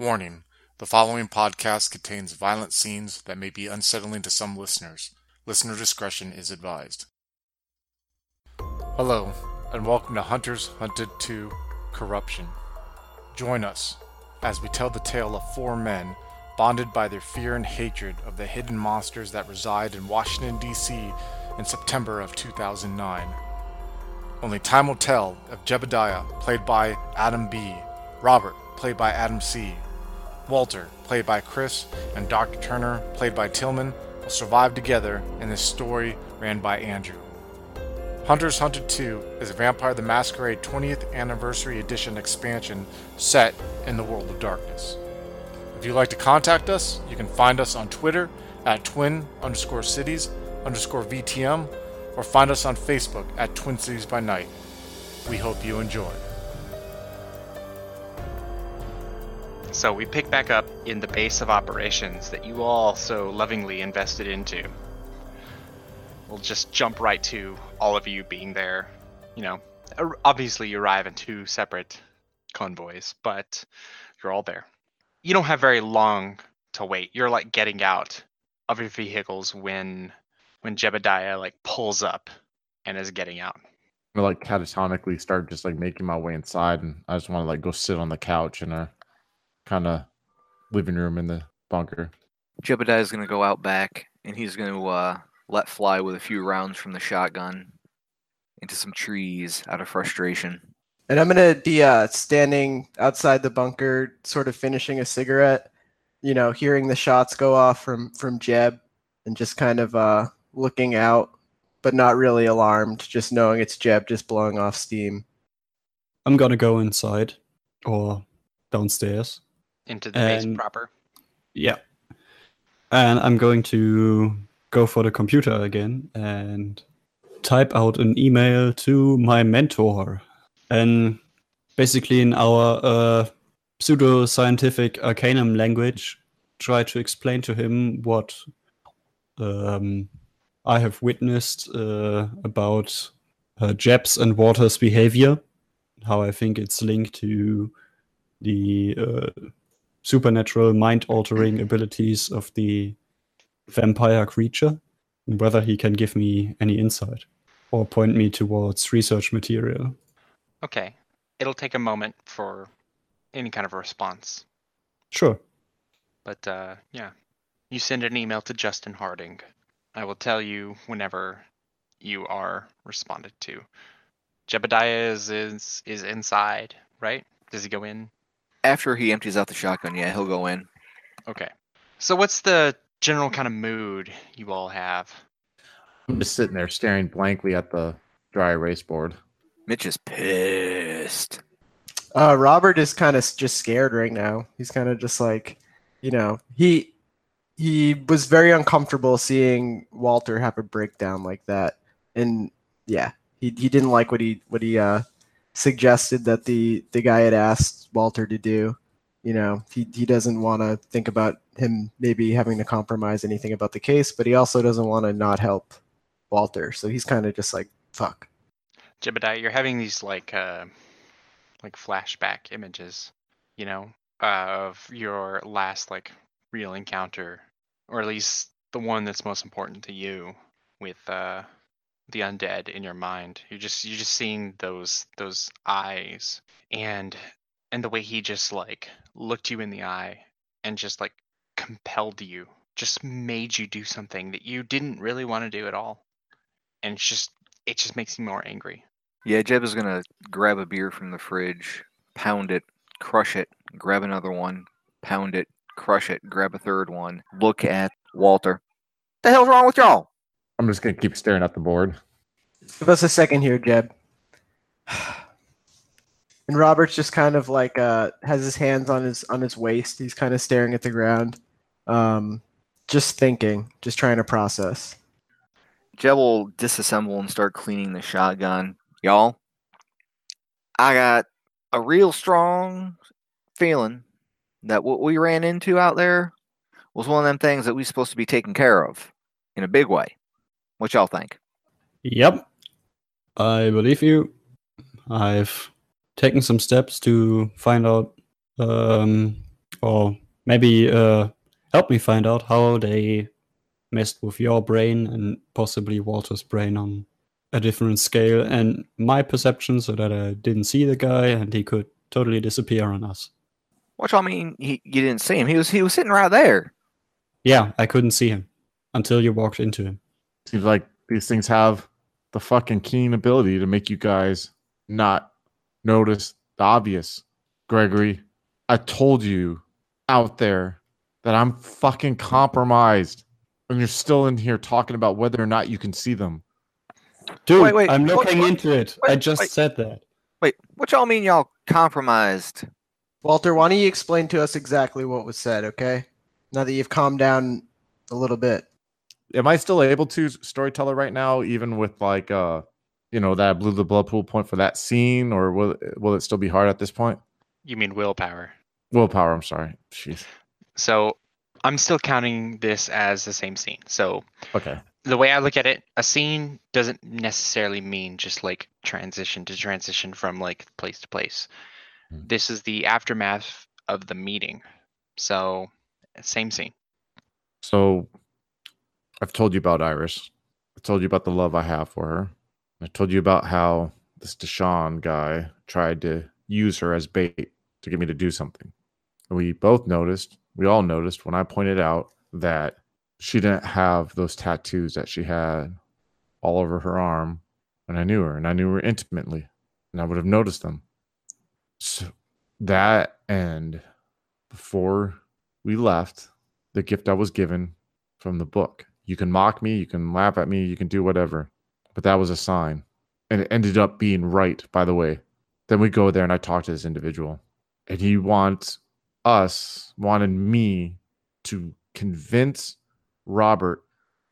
Warning the following podcast contains violent scenes that may be unsettling to some listeners. Listener discretion is advised. Hello, and welcome to Hunters Hunted 2 Corruption. Join us as we tell the tale of four men bonded by their fear and hatred of the hidden monsters that reside in Washington, D.C. in September of 2009. Only time will tell if Jebediah, played by Adam B., Robert, played by Adam C., Walter, played by Chris, and Dr. Turner, played by Tillman, will survive together in this story ran by Andrew. Hunters Hunted 2 is a Vampire the Masquerade 20th Anniversary Edition expansion set in the World of Darkness. If you'd like to contact us, you can find us on Twitter at twin underscore cities underscore VTM or find us on Facebook at Twin Cities by Night. We hope you enjoy. So we pick back up in the base of operations that you all so lovingly invested into. We'll just jump right to all of you being there. You know, er, obviously you arrive in two separate convoys, but you're all there. You don't have very long to wait. You're like getting out of your vehicles when when Jebediah like pulls up and is getting out. I like catatonically start just like making my way inside, and I just want to like go sit on the couch in a uh, kind of living room in the bunker. Jebediah is going to go out back and he's going to uh, let fly with a few rounds from the shotgun into some trees out of frustration. And I'm gonna be uh, standing outside the bunker, sort of finishing a cigarette. You know, hearing the shots go off from from Jeb, and just kind of uh, looking out, but not really alarmed. Just knowing it's Jeb, just blowing off steam. I'm gonna go inside or downstairs. Into the base proper. Yeah. And I'm going to go for the computer again and type out an email to my mentor. And basically, in our uh, pseudo scientific arcanum language, try to explain to him what um, I have witnessed uh, about uh, Jeb's and Walter's behavior, how I think it's linked to the uh, supernatural mind altering abilities of the vampire creature, and whether he can give me any insight or point me towards research material. Okay. It'll take a moment for any kind of a response. Sure. But uh, yeah, you send an email to Justin Harding. I will tell you whenever you are responded to. Jebediah is is is inside, right? Does he go in? After he empties out the shotgun, yeah, he'll go in. Okay. So what's the general kind of mood you all have? I'm just sitting there staring blankly at the dry erase board. Mitch is pissed. Uh, Robert is kind of just scared right now. He's kind of just like, you know, he he was very uncomfortable seeing Walter have a breakdown like that, and yeah, he he didn't like what he what he uh suggested that the the guy had asked Walter to do. You know, he he doesn't want to think about him maybe having to compromise anything about the case, but he also doesn't want to not help Walter. So he's kind of just like, fuck. Jebediah, you're having these like uh like flashback images, you know, of your last like real encounter, or at least the one that's most important to you with uh the undead in your mind. You're just you're just seeing those those eyes and and the way he just like looked you in the eye and just like compelled you, just made you do something that you didn't really want to do at all. And it's just it just makes you more angry. Yeah, Jeb is gonna grab a beer from the fridge, pound it, crush it, grab another one, pound it, crush it, grab a third one, look at Walter. What the hell's wrong with y'all? I'm just gonna keep staring at the board. Give us a second here, Jeb. And Robert's just kind of like uh, has his hands on his on his waist. He's kind of staring at the ground, um, just thinking, just trying to process. Jeb will disassemble and start cleaning the shotgun. Y'all, I got a real strong feeling that what we ran into out there was one of them things that we're supposed to be taking care of in a big way. What y'all think? Yep. I believe you. I've taken some steps to find out um, or maybe uh, help me find out how they messed with your brain and possibly Walter's brain on a different scale and my perception so that I didn't see the guy and he could totally disappear on us. What y'all mean? He, you didn't see him? He was he was sitting right there. Yeah, I couldn't see him until you walked into him. Seems like these things have the fucking keen ability to make you guys not notice the obvious. Gregory, I told you out there that I'm fucking compromised. And you're still in here talking about whether or not you can see them. Dude, Wait, wait, I'm looking what- into it. I just wait. said that. Wait, what y'all mean y'all compromised? Walter, why don't you explain to us exactly what was said, okay? Now that you've calmed down a little bit. Am I still able to storyteller right now, even with like uh you know, that blew the blood pool point for that scene, or will will it still be hard at this point? You mean willpower. Willpower, I'm sorry. Jeez. So I'm still counting this as the same scene. So Okay. the way I look at it, a scene doesn't necessarily mean just like transition to transition from like place to place. Hmm. This is the aftermath of the meeting. So same scene. So I've told you about Iris. I told you about the love I have for her. I told you about how this Deshaun guy tried to use her as bait to get me to do something. And we both noticed, we all noticed when I pointed out that she didn't have those tattoos that she had all over her arm And I knew her, and I knew her intimately, and I would have noticed them. So that and before we left, the gift I was given from the book. You can mock me, you can laugh at me, you can do whatever. But that was a sign. And it ended up being right, by the way. Then we go there and I talk to this individual. And he wants us, wanted me to convince Robert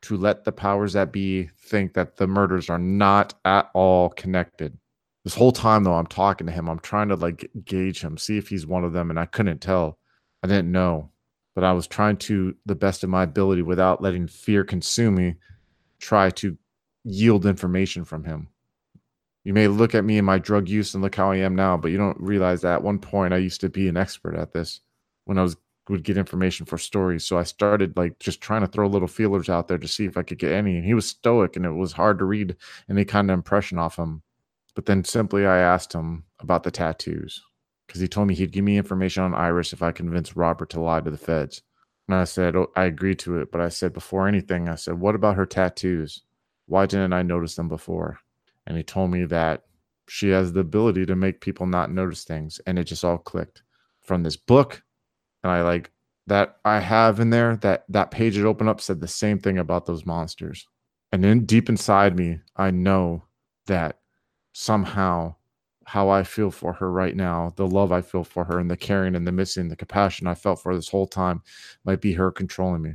to let the powers that be think that the murders are not at all connected. This whole time though, I'm talking to him. I'm trying to like gauge him, see if he's one of them, and I couldn't tell. I didn't know but I was trying to, the best of my ability, without letting fear consume me, try to yield information from him. You may look at me and my drug use and look how I am now, but you don't realize that at one point I used to be an expert at this when I was would get information for stories. So I started like just trying to throw little feelers out there to see if I could get any. And he was stoic and it was hard to read any kind of impression off him. But then simply I asked him about the tattoos because he told me he'd give me information on Iris if I convinced Robert to lie to the feds. And I said, oh, I agreed to it. But I said, before anything, I said, what about her tattoos? Why didn't I notice them before? And he told me that she has the ability to make people not notice things. And it just all clicked from this book. And I like that I have in there that that page it opened up said the same thing about those monsters. And then deep inside me, I know that somehow how I feel for her right now, the love I feel for her, and the caring and the missing, the compassion I felt for this whole time might be her controlling me.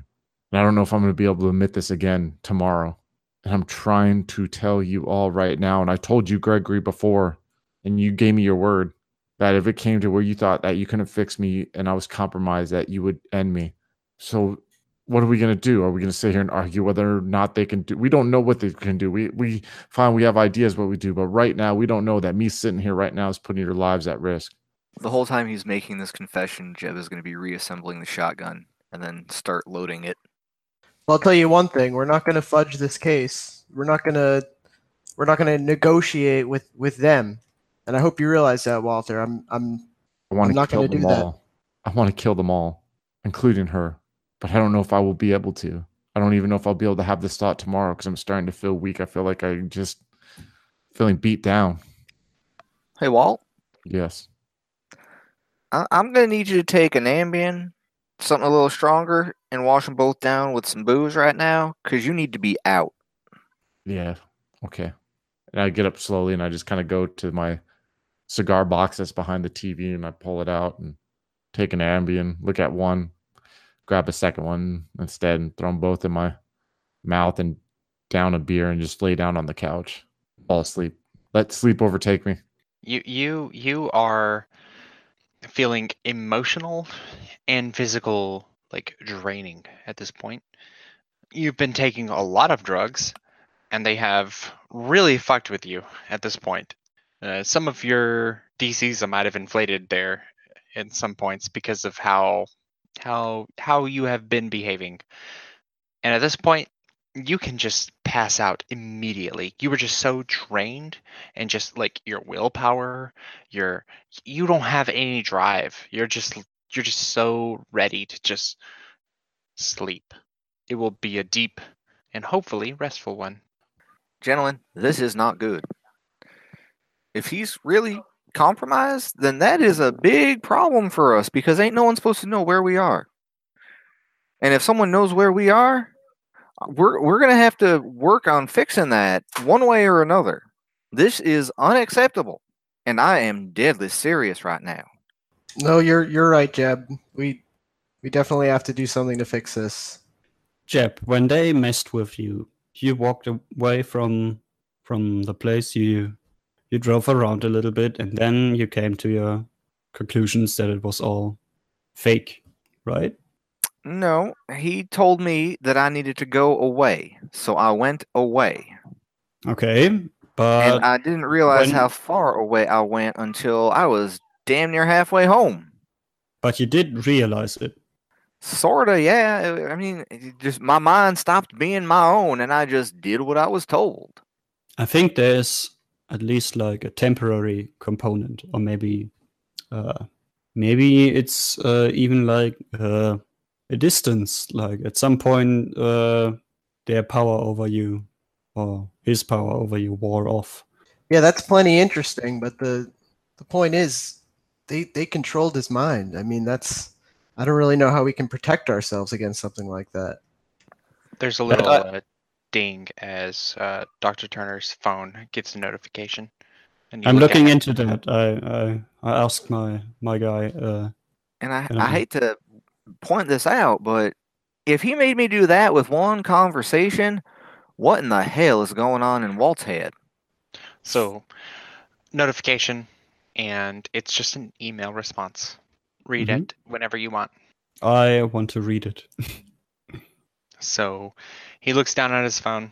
And I don't know if I'm going to be able to admit this again tomorrow. And I'm trying to tell you all right now. And I told you, Gregory, before, and you gave me your word that if it came to where you thought that you couldn't fix me and I was compromised, that you would end me. So what are we going to do? Are we going to sit here and argue whether or not they can do? We don't know what they can do. We we find we have ideas what we do, but right now we don't know that me sitting here right now is putting your lives at risk. The whole time he's making this confession, Jeb is going to be reassembling the shotgun and then start loading it. Well, I'll tell you one thing: we're not going to fudge this case. We're not going to. We're not going to negotiate with with them. And I hope you realize that, Walter. I'm. I'm. I want I'm to not kill gonna them do that. all. I want to kill them all, including her. But I don't know if I will be able to. I don't even know if I'll be able to have this thought tomorrow because I'm starting to feel weak. I feel like I just feeling beat down. Hey, Walt, Yes. I- I'm going to need you to take an Ambien, something a little stronger, and wash them both down with some booze right now because you need to be out. Yeah. Okay. And I get up slowly and I just kind of go to my cigar box that's behind the TV and I pull it out and take an Ambien, look at one, grab a second one instead and throw them both in my mouth and down a beer and just lay down on the couch, fall asleep. Let sleep overtake me. You you you are feeling emotional and physical like draining at this point. You've been taking a lot of drugs and they have really fucked with you at this point. Uh, some of your DCs might have inflated there in some points because of how how how you have been behaving. And at this point, you can just pass out immediately. You were just so drained and just like your willpower, your you don't have any drive. You're just you're just so ready to just sleep. It will be a deep and hopefully restful one. Gentlemen, this is not good. If he's really compromised, then that is a big problem for us because ain't no one supposed to know where we are. And if someone knows where we are, we're we're gonna have to work on fixing that one way or another. This is unacceptable, and I am deadly serious right now. No, you're you're right, Jeb. We we definitely have to do something to fix this. Jeb, when they messed with you, you walked away from from the place. You you drove around a little bit, and then you came to your conclusions that it was all fake, right? No, he told me that I needed to go away, so I went away. Okay, but and I didn't realize when- how far away I went until I was damn near halfway home. but you did realize it. Sorta, yeah. I mean, just my mind stopped being my own, and I just did what I was told. I think there's at least like a temporary component, or maybe, uh, maybe it's uh, even like uh, a distance. Like at some point, uh, their power over you, or his power over you, wore off. Yeah, that's plenty interesting, but the the point is they they controlled his mind. I mean, that's I don't really know how we can protect ourselves against something like that. There's a little uh, uh, ding as uh, Dr. Turner's phone gets a notification. And I'm look at looking it. into that. I I, I asked my my guy. Uh, And I, I hate to point this out, but if he made me do that with one conversation, what in the hell is going on in Walt's head? So, notification, and it's just an email response. Read Mhm. it whenever you want. I want to read it. So, he looks down at his phone,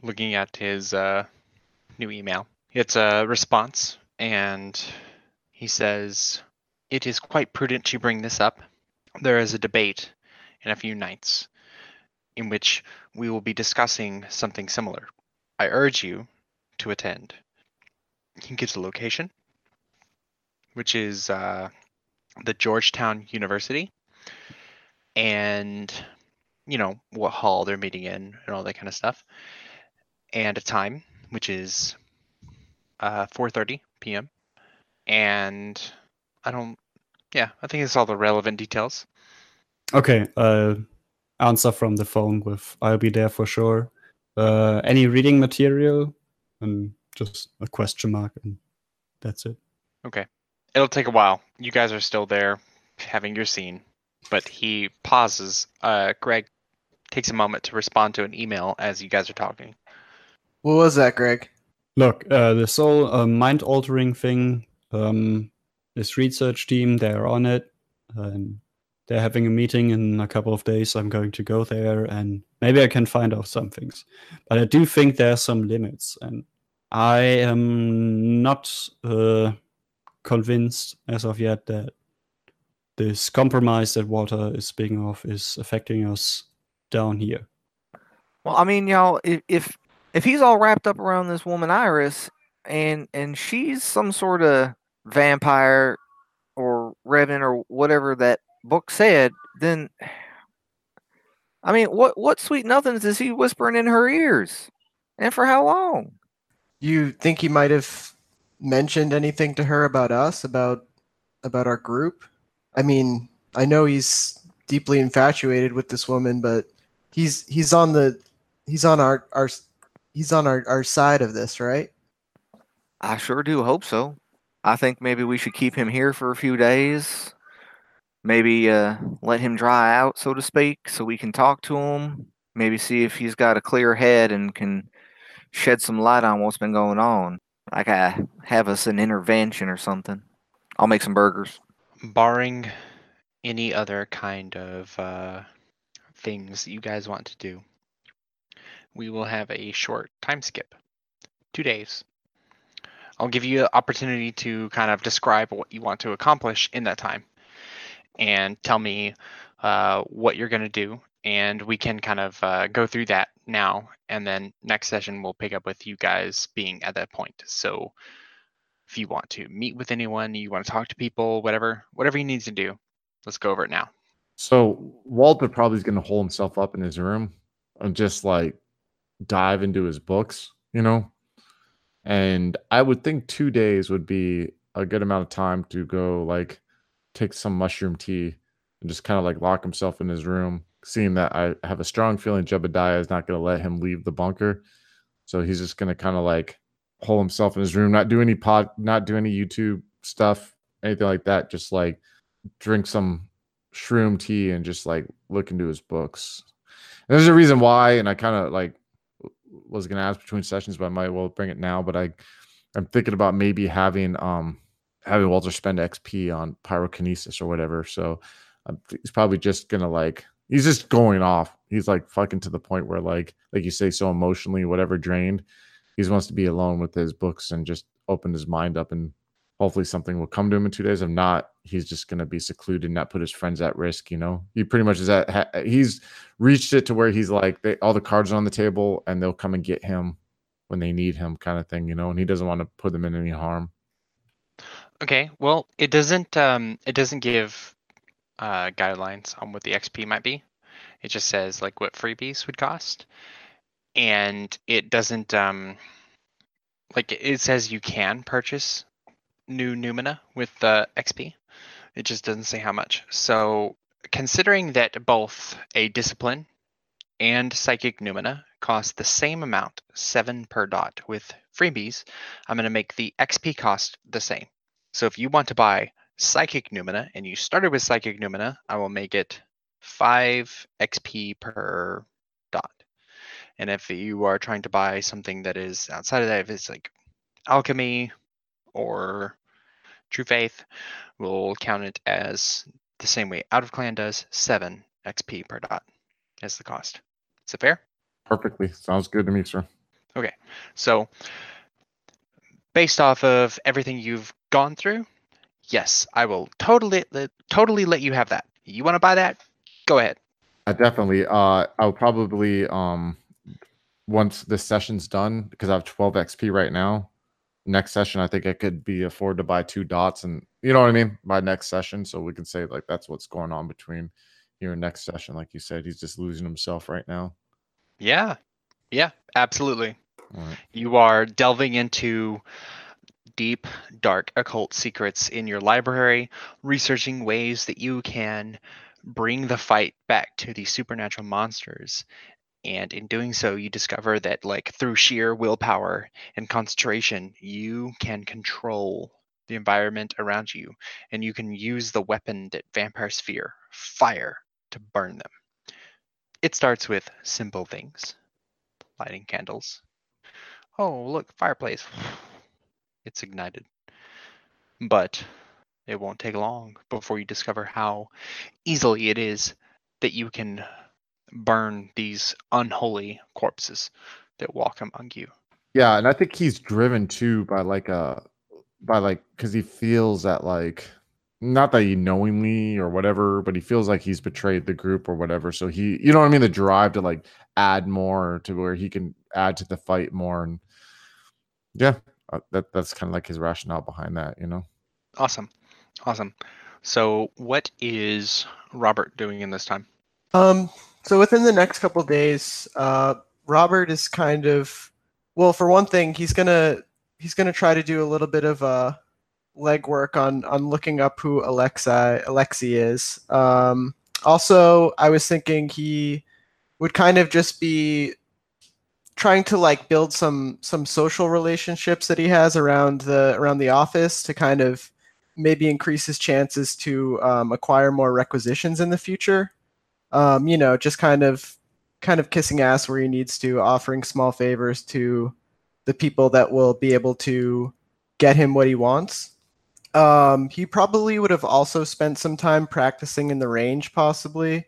looking at his uh, new email. It's a response, and he says, It is quite prudent to bring this up. There is a debate in a few nights in which we will be discussing something similar. I urge you to attend. He gives a location, which is uh, the Georgetown University, and you know what hall they're meeting in and all that kind of stuff, and a time, which is uh, 4:30 p.m. And I don't, yeah, I think it's all the relevant details. Okay. Uh, answer from the phone with "I'll be there for sure." Uh, any reading material, and just a question mark, and that's it. Okay. It'll take a while. You guys are still there having your scene, but he pauses. Uh, Greg takes a moment to respond to an email as you guys are talking. What was that, Greg? Look, uh, this whole uh, mind altering thing, um, this research team, they're on it. And they're having a meeting in a couple of days. I'm going to go there and maybe I can find out some things. But I do think there are some limits. And I am not uh, convinced as of yet that this compromise that Walter is speaking of is affecting us down here. Well, I mean, y'all, if if, if he's all wrapped up around this woman Iris, and and she's some sort of vampire or revenant or whatever that book said, then I mean, what what sweet nothings is he whispering in her ears, and for how long? You think he might have mentioned anything to her about us, about about our group? I mean, I know he's deeply infatuated with this woman, but he's he's on the he's on our our he's on our, our side of this, right? I sure do hope so. I think maybe we should keep him here for a few days. Maybe uh, let him dry out, so to speak, so we can talk to him. Maybe see if he's got a clear head and can shed some light on what's been going on. Like I have us an intervention or something. I'll make some burgers. Barring any other kind of uh, things you guys want to do, we will have a short time skip. Two days. I'll give you an opportunity to kind of describe what you want to accomplish in that time, and tell me uh, what you're going to do, and we can kind of uh, go through that now, and then next session we'll pick up with you guys being at that point. So if you want to meet with anyone, you want to talk to people, whatever, whatever you need to do, let's go over it now. So Walter probably is going to hole himself up in his room and just like dive into his books, you know. And I would think two days would be a good amount of time to go like take some mushroom tea and just kind of like lock himself in his room, seeing that I have a strong feeling Jebediah is not going to let him leave the bunker. So he's just going to kind of like hole himself in his room, not do any pod, not do any YouTube stuff, anything like that. Just like drink some shroom tea and just like look into his books. And there's a reason why, and I kind of like was gonna ask between sessions, but I might well bring it now. But I I'm thinking about maybe having um having Walter spend XP on pyrokinesis or whatever. So um, he's probably just gonna like he's just going off. He's like fucking to the point where like like you say, so emotionally, whatever drained. He wants to be alone with his books and just open his mind up and hopefully something will come to him in two days. If not, he's just going to be secluded, not put his friends at risk. You know, he pretty much is at. He's reached it to where he's like, they, all the cards are on the table, and they'll come and get him when they need him, kind of thing. You know, and he doesn't want to put them in any harm. Okay, well, it doesn't um it doesn't give uh guidelines on what the XP might be. It just says like what freebies would cost. And it doesn't um like it says you can purchase new Numina with the XP. It just doesn't say how much. So considering that both a discipline and psychic Numina cost the same amount, seven per dot with freebies, I'm going to make the XP cost the same. So if you want to buy Psychic Numina and you started with Psychic Numina, I will make it 5 XP per. And if you are trying to buy something that is outside of that, if it's like Alchemy or True Faith, we'll count it as the same way Out of Clan does 7 XP per dot as the cost. Is it fair? Perfectly. Sounds good to me, sir. Okay. So based off of everything you've gone through, yes, I will totally totally let you have that. You want to buy that? Go ahead. I definitely. Uh, I'll probably um, once this session's done because I have 12 XP right now. Next session, I think I could be afford to buy two dots, and you know what I mean. By next session, so we can say like that's what's going on between here and next session. Like you said, he's just losing himself right now. Yeah. Yeah, absolutely. Right. You are delving into deep, dark occult secrets in your library, researching ways that you can bring the fight back to the supernatural monsters. And in doing so, you discover that, like, through sheer willpower and concentration, you can control the environment around you. And you can use the weapon that vampires fear fire to burn them. It starts with simple things lighting candles. Oh, look, fireplace. It's ignited. But it won't take long before you discover how easily it is that you can burn these unholy corpses that walk among you. Yeah, and I think he's driven too by like a by like because he feels that like not that he knowingly or whatever, but he feels like he's betrayed the group or whatever. So he, you know what I mean, the drive to like add more to where he can add to the fight more, and yeah, uh, that that's kind of like his rationale behind that, you know. Awesome. Awesome. So, what is Robert doing in this time? Um, so within the next couple days, uh, Robert is kind of well. For one thing, he's gonna he's gonna try to do a little bit of uh, legwork on on looking up who Alexa Alexi is. Um, also, I was thinking he would kind of just be trying to like build some some social relationships that he has around the around the office to kind of maybe increase his chances to um, acquire more requisitions in the future. Um, you know, just kind of kind of kissing ass where he needs to, offering small favors to the people that will be able to get him what he wants. Um, he probably would have also spent some time practicing in the range, possibly.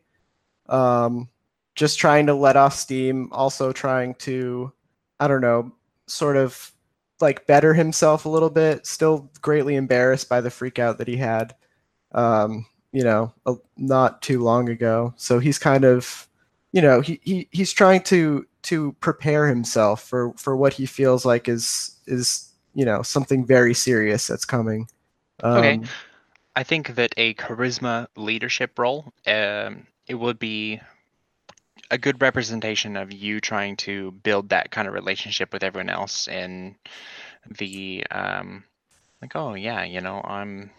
Um, just trying to let off steam, also trying to, I don't know, sort of like better himself a little bit. Still greatly embarrassed by the freak out that he had, um, you know, a, not too long ago. So he's kind of, you know, he, he he's trying to to prepare himself for for what he feels like is is you know something very serious that's coming. Um, Okay. I think that a charisma leadership role, um, it would be a good representation of you trying to build that kind of relationship with everyone else and the um, like, oh yeah, you know, I'm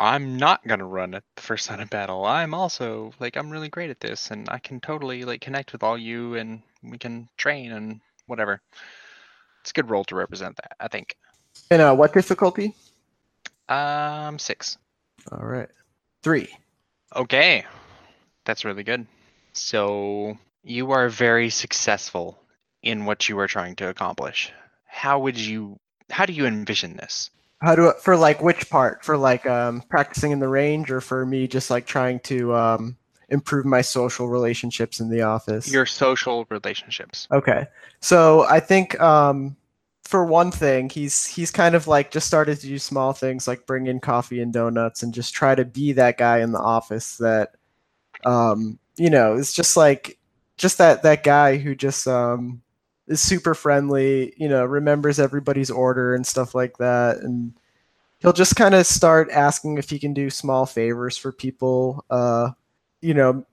I'm not gonna run at the first sign of battle. I'm also like I'm really great at this, and I can totally like connect with all you, and we can train and whatever. It's a good role to represent that, I think. And uh, what difficulty? Um, six. All right, three. Okay, that's really good. So you are very successful in what you are trying to accomplish. How would you? How do you envision this? How do for like which part? For like um, practicing in the range, or for me just like trying to um, improve my social relationships in the office? Your social relationships. Okay. So I think um, for one thing, he's he's kind of like just started to do small things like bring in coffee and donuts and just try to be that guy in the office that um, you know, is just like just that that guy who just um, is super friendly, you know, remembers everybody's order and stuff like that. And he'll just kind of start asking if he can do small favors for people uh, you know,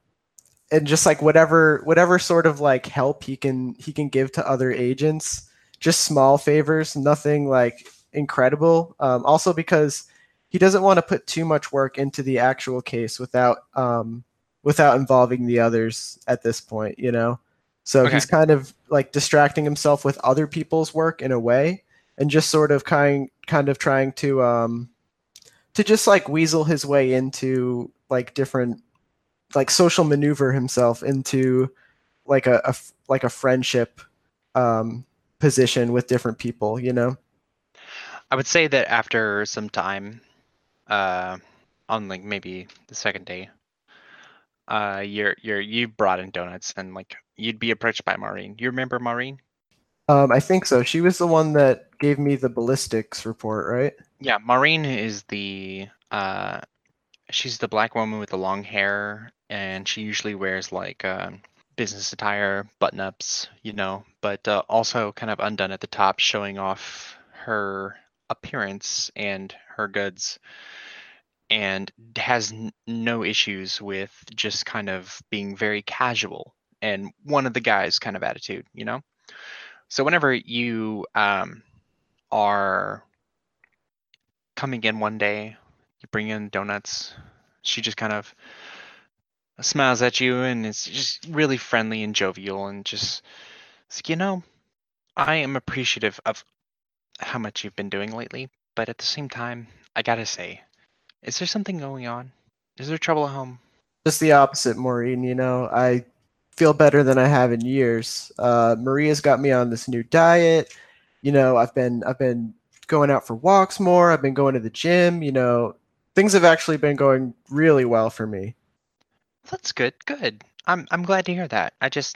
and just like whatever whatever sort of like help he can he can give to other agents just small favors nothing like incredible. Um, also because he doesn't want to put too much work into the actual case without um, without involving the others at this point you know so Okay. he's kind of like distracting himself with other people's work in a way and just sort of kind kind of trying to um to just like weasel his way into like different like social maneuver himself into like a like a friendship um position with different people you know I would say that after some time, uh, on like maybe the second day, uh, you're you're you brought in donuts and like you'd be approached by Maureen. You remember Maureen? um i think so she was the one that gave me the ballistics report right Yeah, Maureen is the uh she's the black woman with the long hair and she usually wears like um business attire, button ups, you know, but uh, also kind of undone at the top showing off her appearance and her goods and has n- no issues with just kind of being very casual and one of the guys kind of attitude, you know? So whenever you um are coming in one day, you bring in donuts. She just kind of smiles at you and is just really friendly and jovial and just, like, you know, I am appreciative of how much you've been doing lately, but at the same time, I gotta say, is there something going on? Is there trouble at home? just the opposite maureen you know i feel better than i have in years uh maria's got me on this new diet you know i've been i've been going out for walks more i've been going to the gym you know things have actually been going really well for me That's good. Good. I'm I'm glad to hear that. I just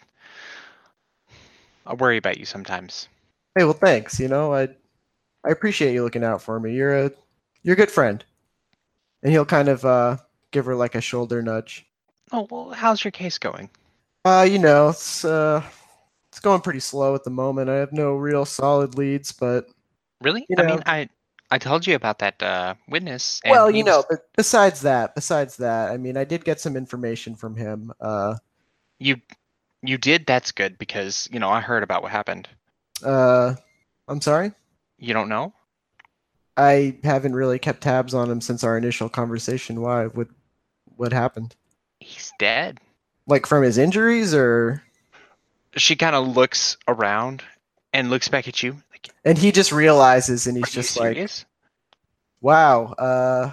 I worry about you sometimes. hey well thanks you know i i appreciate you looking out for me you're a you're a good friend and he'll kind of uh give her like a shoulder nudge Oh well, how's your case going? Uh you know it's uh it's going pretty slow at the moment i have no real solid leads but Really? You I mean, I I told you about that uh, witness. and well you know but besides that besides that i mean i did get some information from him uh you you did. That's good because you know I heard about what happened. uh i'm sorry You don't know? i haven't really kept tabs on him since our initial conversation why what what happened He's dead. Like from his injuries or She kind of looks around and looks back at you. Like, and he just realizes and he's just like wow uh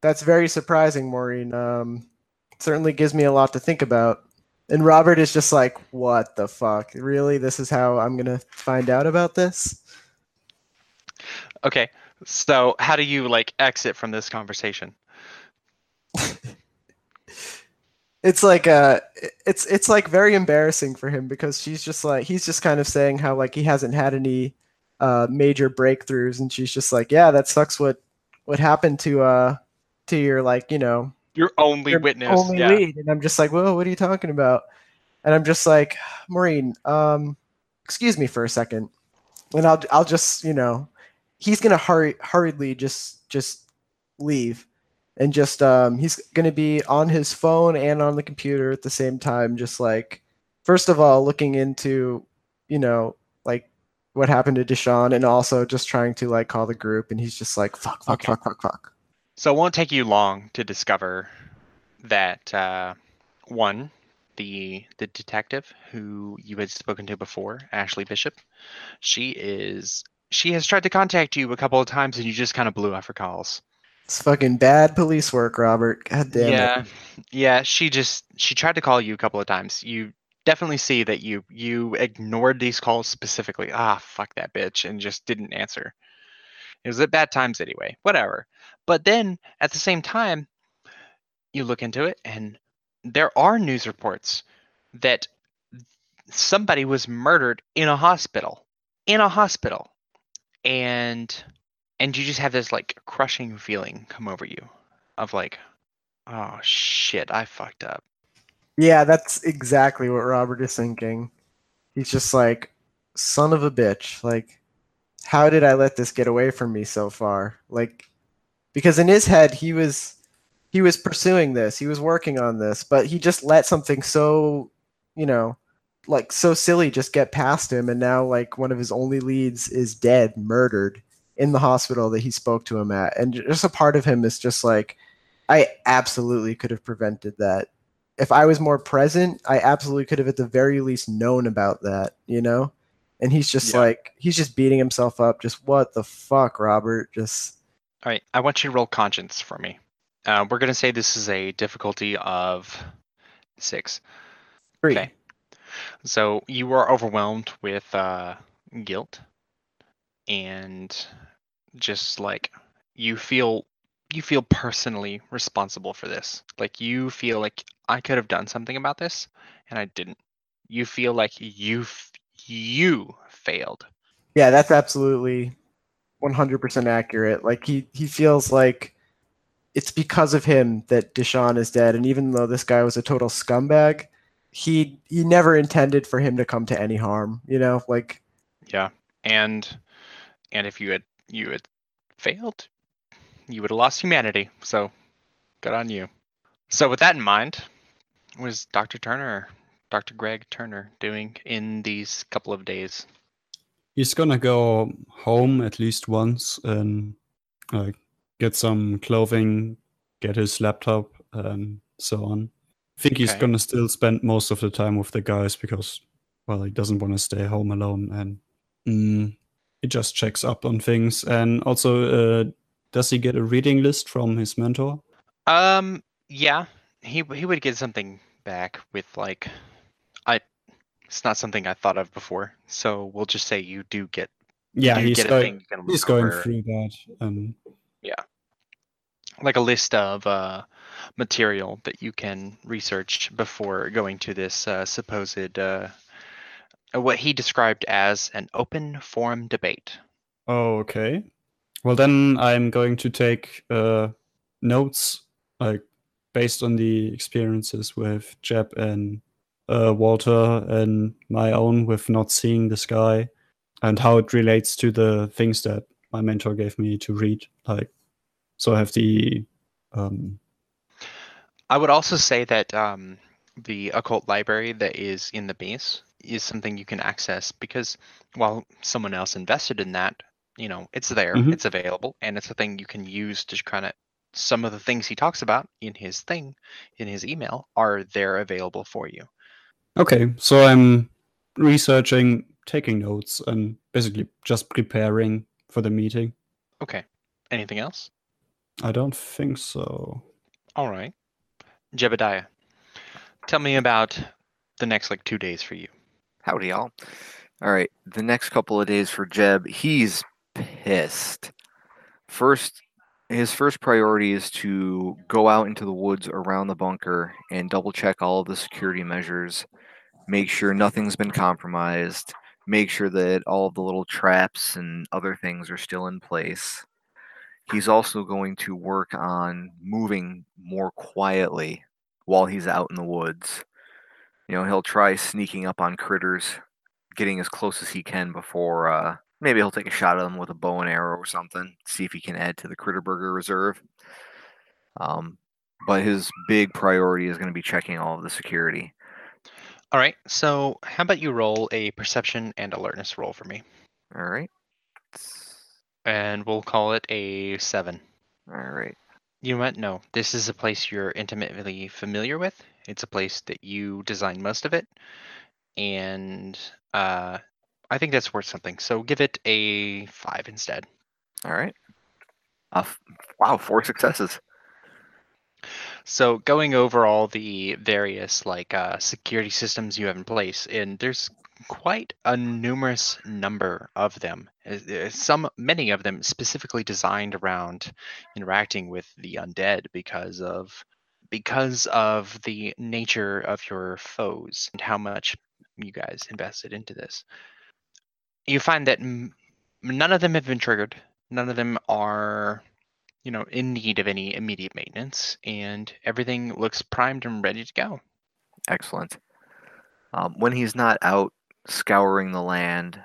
that's very surprising maureen um certainly gives me a lot to think about and robert is just like what the fuck really this is how i'm gonna find out about this Okay. So how do you like exit from this conversation? it's like uh it's it's like very embarrassing for him because she's just like he's just kind of saying how like he hasn't had any uh, major breakthroughs, and she's just like, "Yeah, that sucks. What what happened to uh to your like you know Your only your witness. only yeah. lead?" And I'm just like, "Well, what are you talking about?" And I'm just like, "Maureen, um, excuse me for a second, and I'll I'll just you know, he's gonna hurry hurriedly just just leave." And just um, he's gonna be on his phone and on the computer at the same time, just like first of all looking into you know like what happened to Deshaun and also just trying to like call the group and he's just like fuck fuck Okay. fuck fuck fuck So it won't take you long to discover that uh, one, the the detective who you had spoken to before, Ashley Bishop, she is she has tried to contact you a couple of times and you just kind of blew off her calls. It's fucking bad police work Robert god damn yeah, it yeah. She just she tried to call you a couple of times. You definitely see that you you ignored these calls specifically. Ah, fuck that bitch, and just didn't answer. It was at bad times anyway. Whatever. But then at the same time, you look into it, and there are news reports that somebody was murdered in a hospital. In a hospital, and and you just have this like crushing feeling come over you of like Oh shit, I fucked up. yeah that's exactly what Robert is thinking. He's just like son of a bitch like how did I let this get away from me so far? Like because in his head he was he was pursuing this he was working on this but he just let something so you know like so silly just get past him and now like one of his only leads is dead murdered in the hospital that he spoke to him at and just a part of him is just like i absolutely could have prevented that if i was more present i absolutely could have at the very least known about that you know and he's just Yeah. like he's just beating himself up just what the fuck robert just All right, I want you to roll conscience for me. Uh, we're gonna say this is a difficulty of six. three Okay. So you are overwhelmed with uh, guilt, and just like you feel, you feel personally responsible for this. Like you feel like I could have done something about this, and I didn't. You feel like you f- you failed. Yeah, that's absolutely 100% accurate. Like he he feels like it's because of him that Deshaun is dead and even though this guy was a total scumbag, he he never intended for him to come to any harm, you know? Like Yeah, and and if you had you had failed, you would have lost humanity. So, good on you. So, with that in mind, was Dr. Turner, Dr. Greg Turner, doing in these couple of days? He's gonna go home at least once and like get some clothing, get his laptop, and so on. I think he's gonna still spend most of the time with the guys because, well, he doesn't want to stay home alone, and mm, he just checks up on things. And also, uh, does he get a reading list from his mentor? Um, yeah, he he would get something back with like, I. It's not something I thought of before, so we'll just say you do get. Yeah, you he's get a going. thing you can He's going through that. Um, yeah, like a list of uh, material that you can research before going to this uh, supposed uh, what he described as an open forum debate. Oh, okay. Well, then I'm going to take uh, notes, like based on the experiences with Jeb and uh, Walter and my own with not seeing the sky, and how it relates to the things that my mentor gave me to read. Like, so I have the um, I would also say that um, the occult library that is in the base is something you can access because while someone else invested in that, you know, it's there, Mhm. it's available, and it's a thing you can use to kind of some of the things he talks about in his thing, in his email, are there available for you. Okay, so I'm researching, taking notes, and basically just preparing for the meeting. Okay. Anything else? I don't think so. All right. Jebediah, tell me about the next like two days for you. Howdy, y'all. All right, the next couple of days for Jeb, he's pissed. First, his first priority is to go out into the woods around the bunker and double check all of the security measures, make sure nothing's been compromised, make sure that all of the little traps and other things are still in place. He's also going to work on moving more quietly while he's out in the woods. You know, he'll try sneaking up on critters, getting as close as he can before uh, maybe he'll take a shot at them with a bow and arrow or something, see if he can add to the Critter Burger reserve. Um, but his big priority is going to be checking all of the security. All right. So how about you roll a perception and alertness roll for me, All right. and we'll call it a seven. All right. You know what? No, this is a place you're intimately familiar with. It's a place that you design most of it, and uh, I think that's worth something. So give it a five instead. All right. Uh, f- wow, four successes. So going over all the various like uh, security systems you have in place, and there's quite a numerous number of them. Uh, uh, Some, many of them specifically designed around interacting with the undead because of because of the nature of your foes and how much you guys invested into this. You find that m- none of them have been triggered. None of them are you know, in need of any immediate maintenance, and everything looks primed and ready to go. Excellent. Um, when he's not out scouring the land,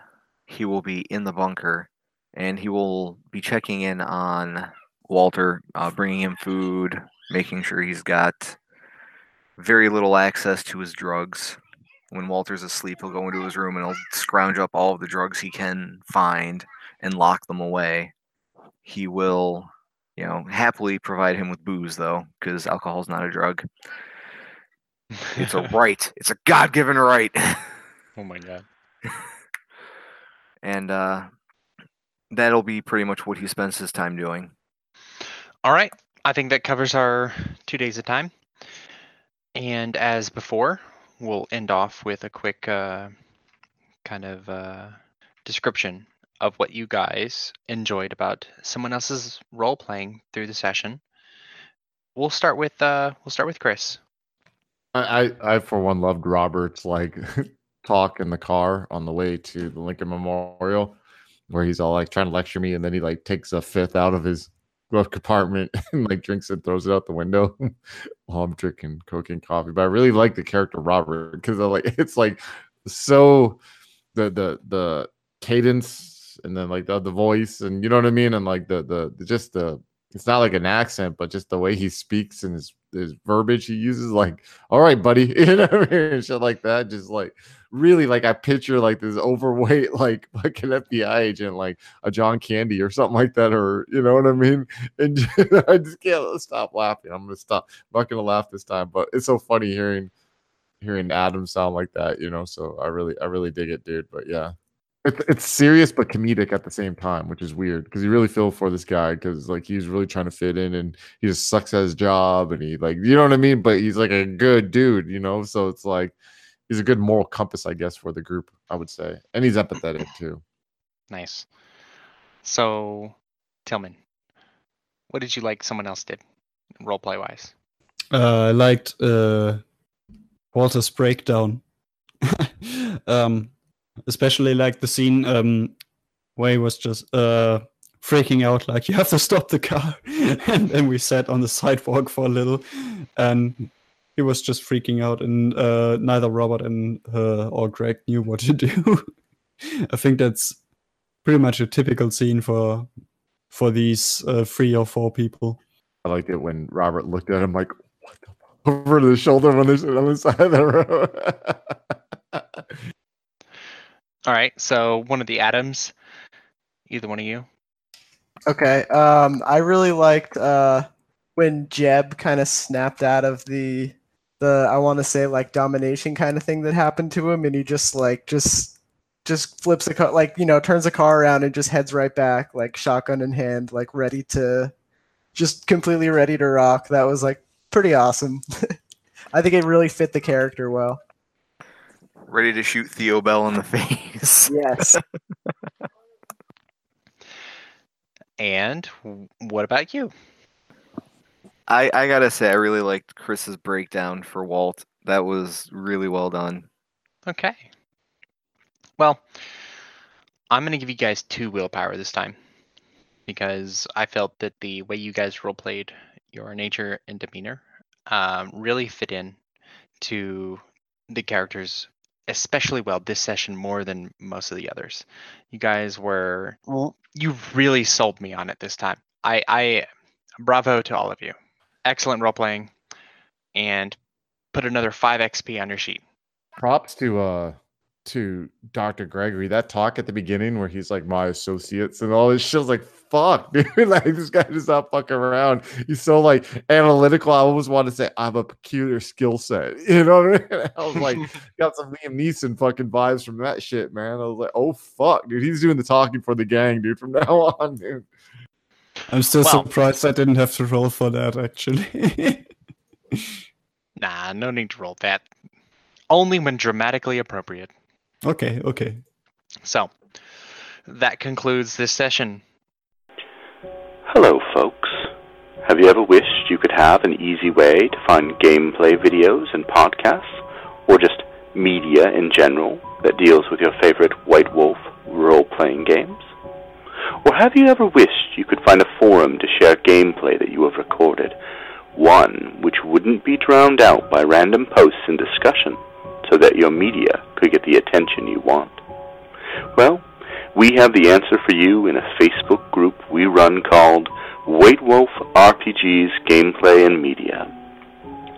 he will be in the bunker and he will be checking in on Walter, uh, bringing him food, making sure he's got very little access to his drugs. When Walter's asleep, he'll go into his room and he'll scrounge up all of the drugs he can find and lock them away. He will, you know, happily provide him with booze, though, because alcohol's not a drug. It's a right. It's a God given right. oh my god. and uh, that'll be pretty much what he spends his time doing. All right. I think that covers our two days of time. And as before, we'll end off with a quick uh, kind of uh, description of what you guys enjoyed about someone else's role playing through the session. We'll start with uh, we'll start with Chris. I, I, I for one loved Robert's like talk in the car on the way to the Lincoln Memorial, where he's all like trying to lecture me, and then he like takes a fifth out of his glove compartment and like drinks and throws it out the window while I'm drinking coke and coffee. But I really like the character Robert because like it's like so the the the cadence and then like the the voice and you know what I mean and like the the, just the it's not like an accent, but just the way he speaks and his his verbiage he uses, like, all right, buddy, you know what I mean? And shit like that. Just like really like I picture like this overweight, like fucking FBI agent, like a John Candy or something like that, or you know what I mean? And I just can't stop laughing. I'm gonna stop. I'm not gonna laugh this time, but it's so funny hearing hearing Adam sound like that, you know. So I really I really dig it, dude. But yeah. It's, it's serious but comedic at the same time, which is weird because you really feel for this guy because like he's really trying to fit in and he just sucks at his job and he like you know what I mean. But he's like a good dude, you know. So it's like he's a good moral compass, I guess, for the group. I would say, and he's empathetic too. Nice. So, Tillman, what did you like someone else did, role play wise? Uh, I liked uh, Walter's breakdown. um, especially like the scene um, where he was just uh, freaking out, like, you have to stop the car. and then we sat on the sidewalk for a little and he was just freaking out, and uh, neither Robert and uh, or Greg knew what to do. I think that's pretty much a typical scene for for these uh, three or four people. I liked it when Robert looked at him like, what the fuck? over the shoulder when they're on the side of the road. All right. So one of the Adams, either one of you. Okay. Um, I really liked uh when Jeb kind of snapped out of the the I want to say like domination kind of thing that happened to him, and he just like just just flips the car like you know turns the car around and just heads right back like shotgun in hand like ready to just completely ready to rock that was like pretty awesome i think it really fit the character well Ready to shoot Theo Bell in the face. yes And what about you? I, I gotta say, I really liked Chris's breakdown for Walt. That was really well done. Okay. Well, I'm going to give you guys two willpower this time because I felt that the way you guys role played your nature and demeanor um, really fit in to the characters especially well this session more than most of the others. You guys were you really sold me on it this time. I I bravo to all of you. Excellent role playing and put another 5 XP on your sheet. Props to uh to Dr. Gregory. That talk at the beginning where he's like my associates and all this shit was like fuck, dude. like this guy does not fuck around. He's so like analytical. I always want to say I have a peculiar skill set. You know what I mean? I was like, got some Liam Neeson fucking vibes from that shit, man. I was like, oh fuck, dude. He's doing the talking for the gang, dude. From now on, dude. I'm still Well- surprised I didn't have to roll for that actually. Nah, no need to roll that. Only when dramatically appropriate. okay, okay. So, that concludes this session. Hello, folks. Have you ever wished you could have an easy way to find gameplay videos and podcasts, or just media in general that deals with your favorite White Wolf role playing games? Or have you ever wished you could find a forum to share gameplay that you have recorded, one which wouldn't be drowned out by random posts and discussion, so that your media could get the attention you want? Well, we have the answer for you in a Facebook group we run called White Wolf RPGs Gameplay and Media.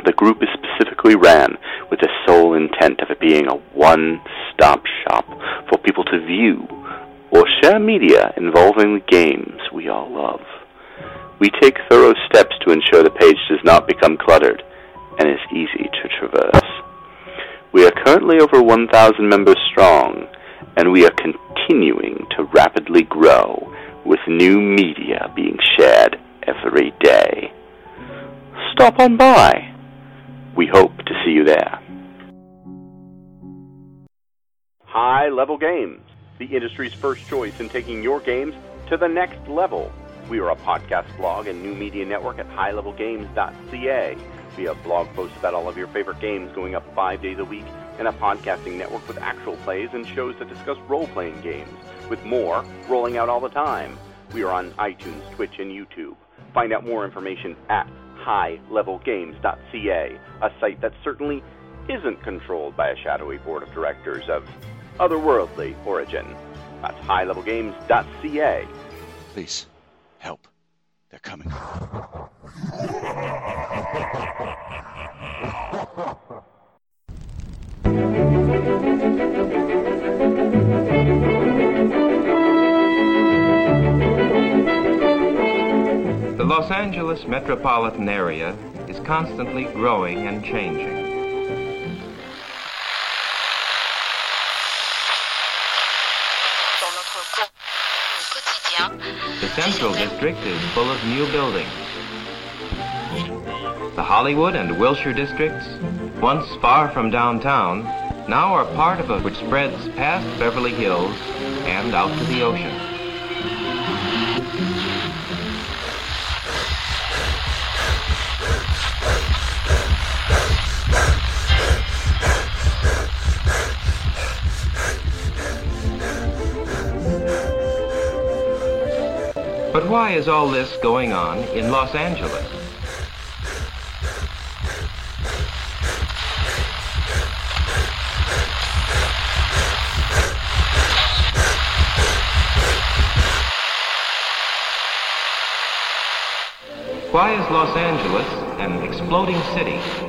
The group is specifically ran with the sole intent of it being a one stop shop for people to view or share media involving the games we all love. We take thorough steps to ensure the page does not become cluttered and is easy to traverse. We are currently over 1,000 members strong, and we are continuing to rapidly grow with new media being shared every day. Stop on by. We hope to see you there. High Level Games, the industry's first choice in taking your games to the next level. We are a podcast blog and new media network at highlevelgames.ca. We have blog posts about all of your favorite games going up five days a week, and a podcasting network with actual plays and shows that discuss role playing games, with more rolling out all the time. We are on iTunes, Twitch, and YouTube. Find out more information at highlevelgames.ca, a site that certainly isn't controlled by a shadowy board of directors of otherworldly origin. That's highlevelgames.ca. Please, help. They're coming. The Los Angeles metropolitan area is constantly growing and changing. Central District is full of new buildings. The Hollywood and Wilshire districts, once far from downtown, now are part of a which spreads past Beverly Hills and out to the ocean. Why is all this going on in Los Angeles? Why is Los Angeles an exploding city?